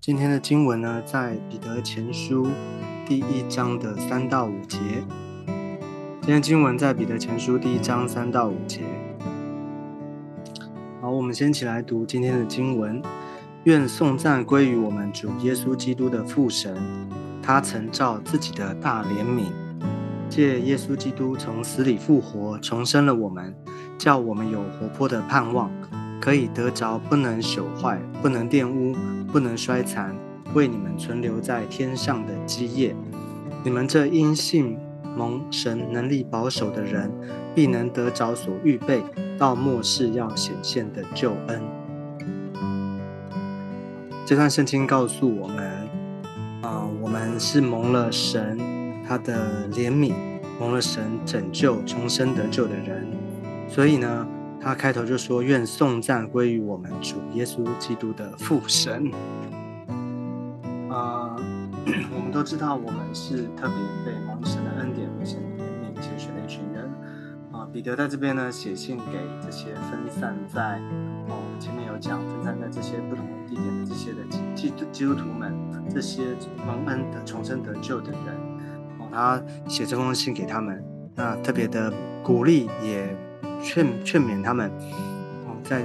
今天的经文呢，在彼得前书第一章的三到五节。今天经文在彼得前书第一章三到五节。好，我们先起来读今天的经文。愿颂赞归于我们主耶稣基督的父神，他曾照自己的大怜悯，借耶稣基督从死里复活，重生了我们，叫我们有活泼的盼望。可以得着不能朽坏、不能玷污、不能衰残，为你们存留在天上的基业。你们这因信蒙神能力保守的人，必能得着所预备到末世要显现的救恩。这段圣经告诉我们，啊，我们是蒙了神他的怜悯，蒙了神拯救、重生得救的人，所以呢。他开头就说：“愿颂赞归于我们主耶稣基督的父神。”啊，我们都知道，我们是特别被蒙神的恩典、被神怜悯拣选的一群人。啊，彼得在这边呢，写信给这些分散在哦，前面有讲分散在这些不同地点的这些的基基督徒们，这些蒙恩的重生得救的人。哦，他写这封信给他们，那特别的鼓励也。劝劝勉他们，哦，在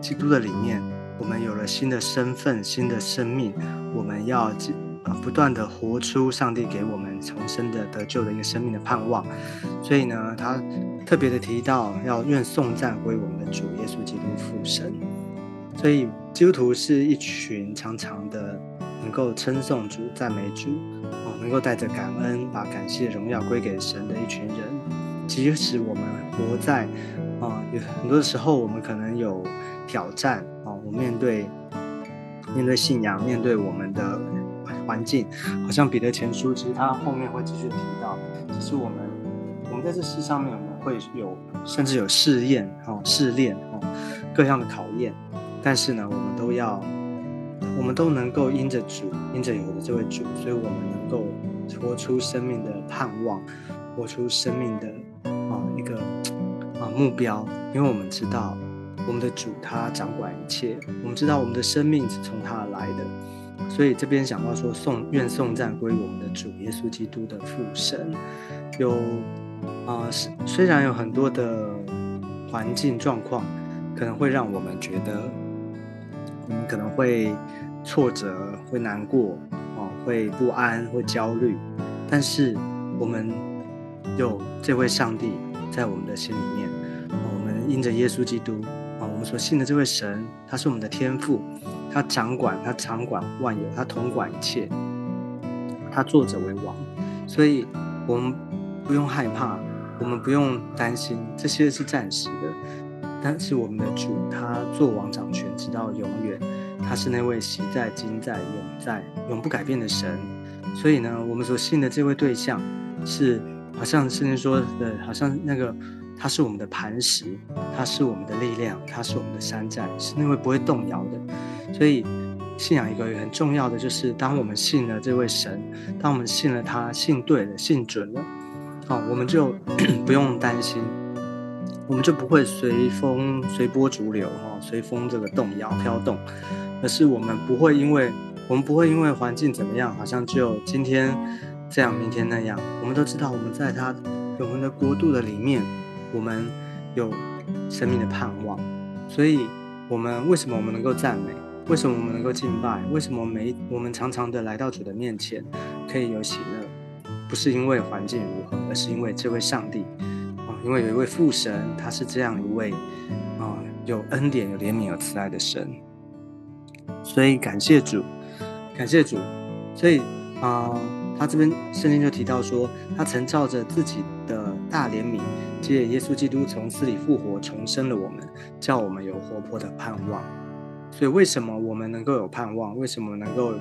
基督的里面，我们有了新的身份、新的生命，我们要呃不断的活出上帝给我们重生的得救的一个生命的盼望。所以呢，他特别的提到要愿颂赞归我们的主耶稣基督父神。所以基督徒是一群常常的能够称颂主、赞美主，哦，能够带着感恩把感谢荣耀归给神的一群人。即使我们活在啊，有很多时候，我们可能有挑战啊，我面对面对信仰，面对我们的环境，好像彼得前书，其实他后面会继续提到，其实我们我们在这世上面，我们会有甚至有试验哦，试炼哦，各样的考验，但是呢，我们都要，我们都能够因着主，因着有的这位主，所以我们能够活出生命的盼望，活出生命的。目标，因为我们知道我们的主他掌管一切，我们知道我们的生命是从他而来的，所以这边想到说，颂愿颂赞归我们的主耶稣基督的父神。有啊，虽然有很多的环境状况，可能会让我们觉得我们可能会挫折、会难过、哦，会不安、会焦虑，但是我们。有这位上帝在我们的心里面，因着耶稣基督啊，我们所信的这位神，他是我们的天父，他掌管，他掌管万有，他统管一切，他作者为王，所以我们不用害怕，我们不用担心，这些是暂时的，但是我们的主他做王掌权直到永远，他是那位习在、今在、永在、永不改变的神，所以呢，我们所信的这位对象是。好像圣经说的，好像那个他是我们的磐石，他是我们的力量，他是我们的山寨，是那位不会动摇的。所以信仰一个很重要的就是，当我们信了这位神，当我们信了他，信对了，信准了，好，我们就 不用担心，我们就不会随风随波逐流，哈，随风这个动摇飘动，而是我们不会因为我们不会因为环境怎么样，好像就今天。这样，明天那样，我们都知道，我们在他永恒的国度的里面，我们有生命的盼望。所以，我们为什么我们能够赞美？为什么我们能够敬拜？为什么每我们常常的来到主的面前，可以有喜乐？不是因为环境如何，而是因为这位上帝啊，因为有一位父神，他是这样一位啊，有恩典、有怜悯、有慈爱的神。所以，感谢主，感谢主。所以啊。他这边圣经就提到说，他曾照着自己的大怜悯，借耶稣基督从死里复活，重生了我们，叫我们有活泼的盼望。所以，为什么我们能够有盼望？为什么能够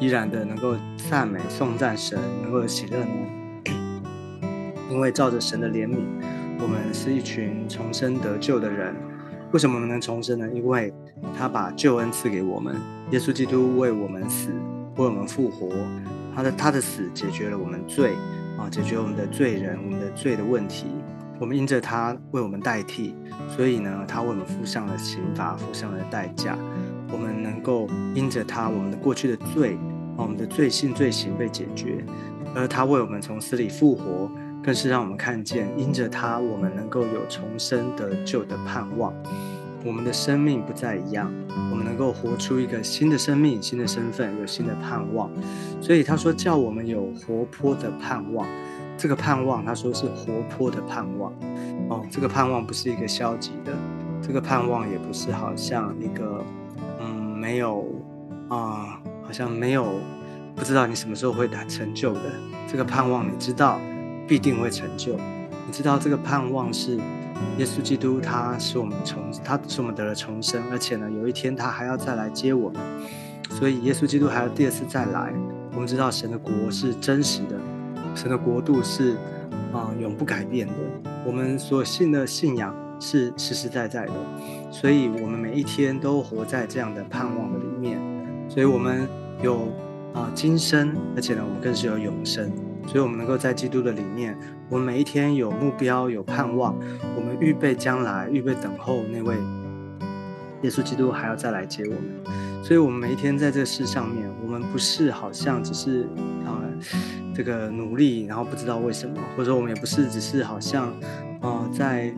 依然的能够赞美颂赞神，能够喜乐呢？因为照着神的怜悯，我们是一群重生得救的人。为什么我们能重生呢？因为他把救恩赐给我们，耶稣基督为我们死，为我们复活。他的他的死解决了我们罪啊，解决我们的罪人，我们的罪的问题。我们因着他为我们代替，所以呢，他为我们付上了刑罚，付上了代价。我们能够因着他，我们的过去的罪，我们的罪性罪行被解决，而他为我们从死里复活，更是让我们看见，因着他，我们能够有重生得救的盼望。我们的生命不再一样，我们能够活出一个新的生命、新的身份，有新的盼望。所以他说，叫我们有活泼的盼望。这个盼望，他说是活泼的盼望。哦，这个盼望不是一个消极的，这个盼望也不是好像一个，嗯，没有啊，好像没有，不知道你什么时候会达成就的。这个盼望，你知道必定会成就。你知道这个盼望是。耶稣基督，他使我们重，他使我们得了重生，而且呢，有一天他还要再来接我们，所以耶稣基督还要第二次再来。我们知道神的国是真实的，神的国度是啊永不改变的。我们所信的信仰是实实在在的，所以我们每一天都活在这样的盼望的里面。所以我们有啊今生，而且呢，我们更是有永生。所以，我们能够在基督的里面，我们每一天有目标、有盼望，我们预备将来，预备等候那位耶稣基督还要再来接我们。所以，我们每一天在这个世上面，我们不是好像只是啊这个努力，然后不知道为什么，或者我们也不是只是好像啊在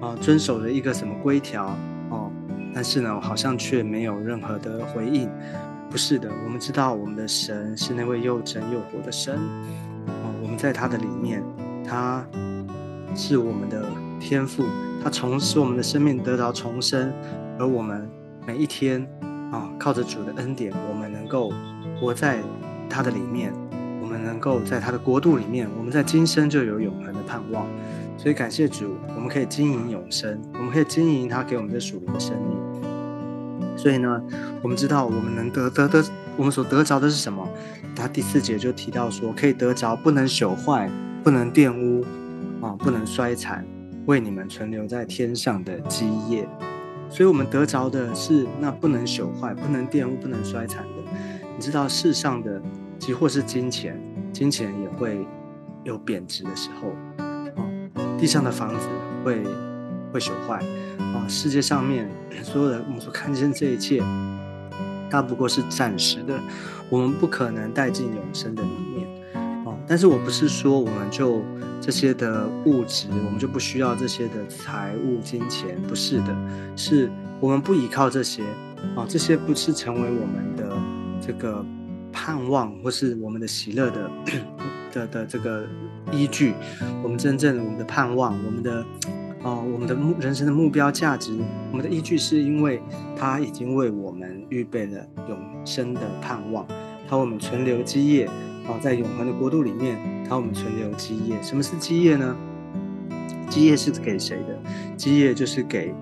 啊遵守着一个什么规条哦，但是呢，好像却没有任何的回应。不是的，我们知道我们的神是那位又真又活的神。我们在他的里面，他是我们的天赋，他重使我们的生命得到重生，而我们每一天啊，靠着主的恩典，我们能够活在他的里面，能够在他的国度里面，我们在今生就有永恒的盼望。所以感谢主，我们可以经营永生，我们可以经营他给我们的属灵生命。所以呢，我们知道我们能得得得，我们所得着的是什么？他第四节就提到说，可以得着不能朽坏、不能玷污啊、不能衰残，为你们存留在天上的基业。所以，我们得着的是那不能朽坏、不能玷污、不能衰残的。你知道，世上的即或是金钱，金钱也会有贬值的时候啊。地上的房子会会朽坏啊。世界上面 所有的我们所看见这一切。它不过是暂时的，我们不可能带进永生的里面哦。但是我不是说我们就这些的物质，我们就不需要这些的财物、金钱，不是的，是我们不依靠这些啊，这些不是成为我们的这个盼望或是我们的喜乐的 的的这个依据。我们真正我们的盼望，我们的。哦，我们的目人生的目标价值，我们的依据是因为他已经为我们预备了永生的盼望，他为我们存留基业。啊，在永恒的国度里面，他为我们存留基业。什么是基业呢？基业是给谁的？基业就是给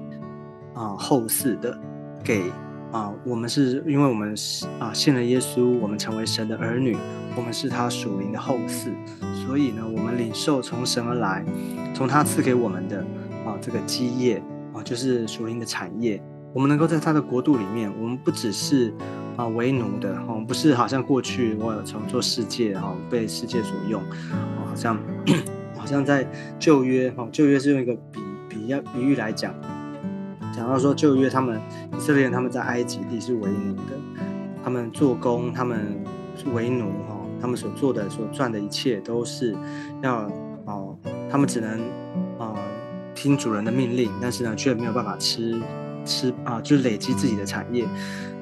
啊后世的，给啊我们是因为我们啊信了耶稣，我们成为神的儿女，我们是他属灵的后嗣，所以呢，我们领受从神而来，从他赐给我们的。啊，这个基业啊，就是属灵的产业。我们能够在他的国度里面，我们不只是啊为奴的，我们，不是好像过去我从做世界哈被世界所用，好像 好像在旧约哈，旧约是用一个比比要比喻来讲，讲到说旧约他们以色列人他们在埃及地是为奴的，他们做工他们是为奴哈，他们所做的所赚的一切都是要哦，他们只能啊。听主人的命令，但是呢，却没有办法吃吃啊，就累积自己的产业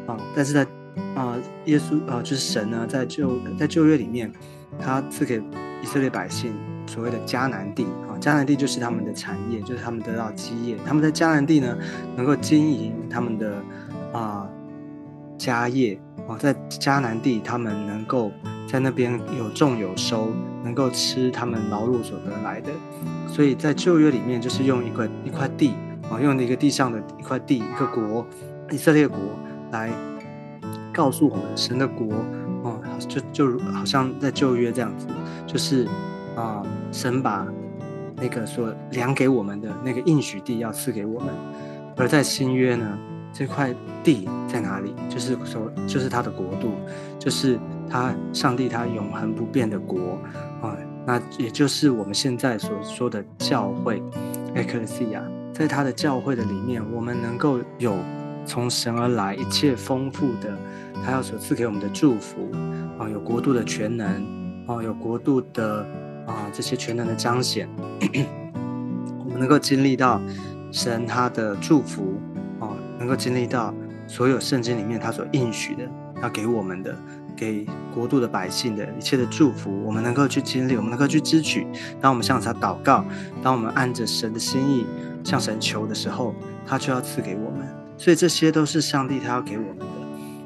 啊。但是在啊，耶稣啊，就是神呢，在旧在旧约里面，他赐给以色列百姓所谓的迦南地啊，迦南地就是他们的产业，就是他们得到基业。他们在迦南地呢，能够经营他们的啊家业啊，在迦南地，他们能够在那边有种有收，能够吃他们劳碌所得来的。所以在旧约里面，就是用一个一块地啊，用一个地上的一块地，一个国，以色列国来告诉我们神的国哦，就就好像在旧约这样子，就是啊，神把那个所量给我们的那个应许地要赐给我们，而在新约呢，这块地在哪里？就是说，就是他的国度，就是他上帝他永恒不变的国啊。那也就是我们现在所说的教会，ecclesia，在他的教会的里面，我们能够有从神而来一切丰富的，他要所赐给我们的祝福啊，有国度的全能哦，有国度的啊这些全能的彰显，我们能够经历到神他的祝福啊，能够经历到所有圣经里面他所应许的要给我们的。给国度的百姓的一切的祝福，我们能够去经历，我们能够去支取。当我们向他祷告，当我们按着神的心意向神求的时候，他就要赐给我们。所以这些都是上帝他要给我们的，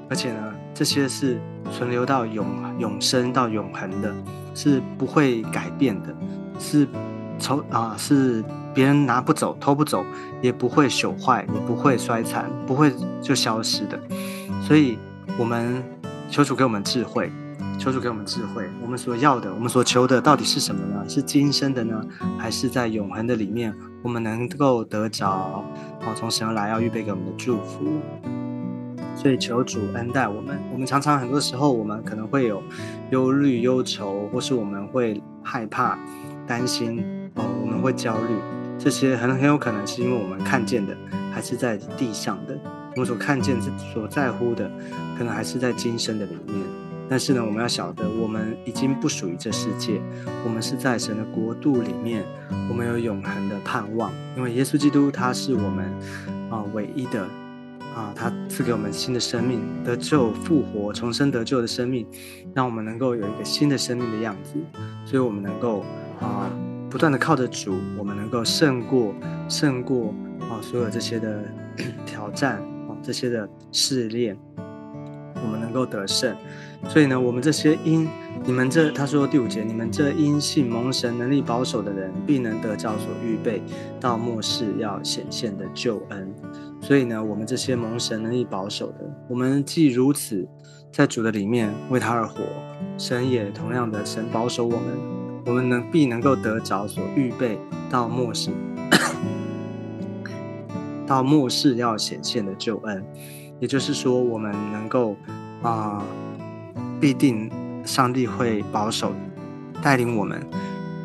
而且呢，这些是存留到永永生到永恒的，是不会改变的，是抽啊，是别人拿不走、偷不走，也不会朽坏，也不会衰残，不会就消失的。所以，我们。求主给我们智慧，求主给我们智慧。我们所要的，我们所求的，到底是什么呢？是今生的呢，还是在永恒的里面，我们能够得着？哦，从神而来要预备给我们的祝福。所以求主恩待我们。我们常常很多时候，我们可能会有忧虑、忧愁，或是我们会害怕、担心哦，我们会焦虑。这些很很有可能是因为我们看见的还是在地上的。我们所看见、所在乎的，可能还是在今生的里面。但是呢，我们要晓得，我们已经不属于这世界，我们是在神的国度里面，我们有永恒的盼望。因为耶稣基督他是我们啊唯一的啊，他赐给我们新的生命，得救、复活、重生得救的生命，让我们能够有一个新的生命的样子。所以，我们能够啊不断的靠着主，我们能够胜过、胜过啊所有这些的 挑战啊。这些的试炼，我们能够得胜。所以呢，我们这些因你们这他说第五节，你们这因信蒙神能力保守的人，必能得着所预备到末世要显现的救恩。所以呢，我们这些蒙神能力保守的，我们既如此在主的里面为他而活，神也同样的神保守我们，我们能必能够得着所预备到末世。到末世要显现的救恩，也就是说，我们能够啊，必定上帝会保守带领我们，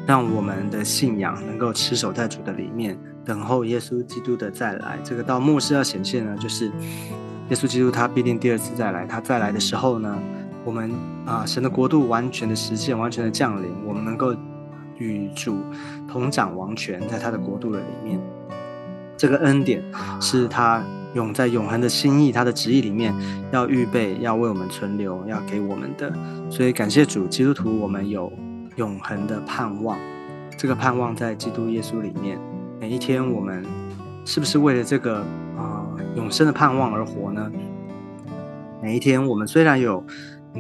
让我们的信仰能够持守在主的里面，等候耶稣基督的再来。这个到末世要显现呢，就是耶稣基督他必定第二次再来。他再来的时候呢，我们啊，神的国度完全的实现，完全的降临，我们能够与主同掌王权，在他的国度的里面。这个恩典是他永在永恒的心意，他的旨意里面要预备，要为我们存留，要给我们的。所以感谢主，基督徒，我们有永恒的盼望。这个盼望在基督耶稣里面。每一天，我们是不是为了这个啊永生的盼望而活呢？每一天，我们虽然有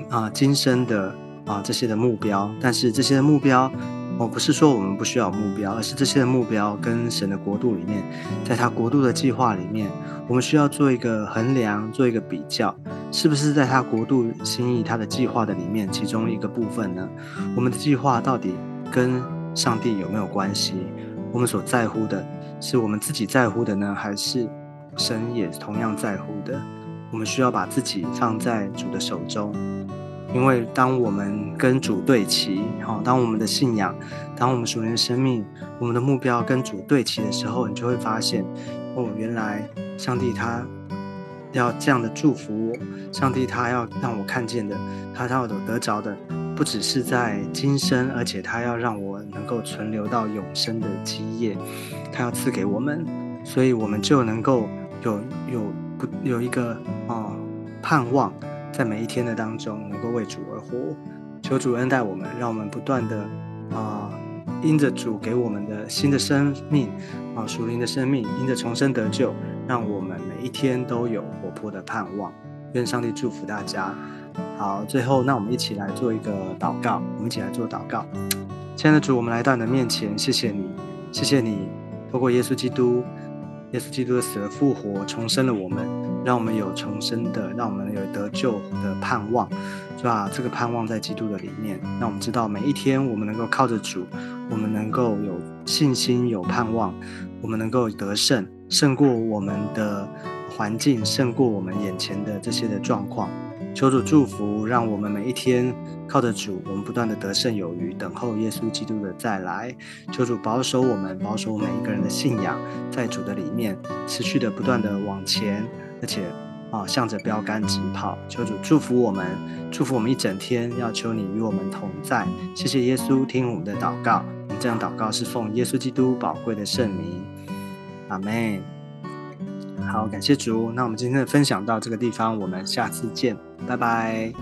啊今生的啊这些的目标，但是这些的目标。哦，不是说我们不需要目标，而是这些的目标跟神的国度里面，在他国度的计划里面，我们需要做一个衡量，做一个比较，是不是在他国度心意、他的计划的里面其中一个部分呢？我们的计划到底跟上帝有没有关系？我们所在乎的是我们自己在乎的呢，还是神也同样在乎的？我们需要把自己放在主的手中。因为当我们跟主对齐，好，当我们的信仰，当我们属灵的生命，我们的目标跟主对齐的时候，你就会发现，哦，原来上帝他要这样的祝福我，上帝他要让我看见的，他要我得着的，不只是在今生，而且他要让我能够存留到永生的基业，他要赐给我们，所以我们就能够有有不有一个啊盼望。在每一天的当中，能够为主而活，求主恩待我们，让我们不断的啊，因着主给我们的新的生命啊，属灵的生命，因着重生得救，让我们每一天都有活泼的盼望。愿上帝祝福大家。好，最后，那我们一起来做一个祷告，我们一起来做祷告。亲爱的主，我们来到你的面前，谢谢你，谢谢你，透过耶稣基督。耶稣基督的死而复活，重生了我们，让我们有重生的，让我们有得救的盼望，是吧？这个盼望在基督的里面，让我们知道每一天我们能够靠着主，我们能够有信心、有盼望，我们能够得胜，胜过我们的环境，胜过我们眼前的这些的状况。求主祝福，让我们每一天靠着主，我们不断的得胜有余，等候耶稣基督的再来。求主保守我们，保守每一个人的信仰，在主的里面持续的不断的往前，而且啊向着标杆直跑。求主祝福我们，祝福我们一整天，要求你与我们同在。谢谢耶稣，听我们的祷告。我们这样祷告是奉耶稣基督宝贵的圣名。阿门。好，感谢主。那我们今天的分享到这个地方，我们下次见，拜拜。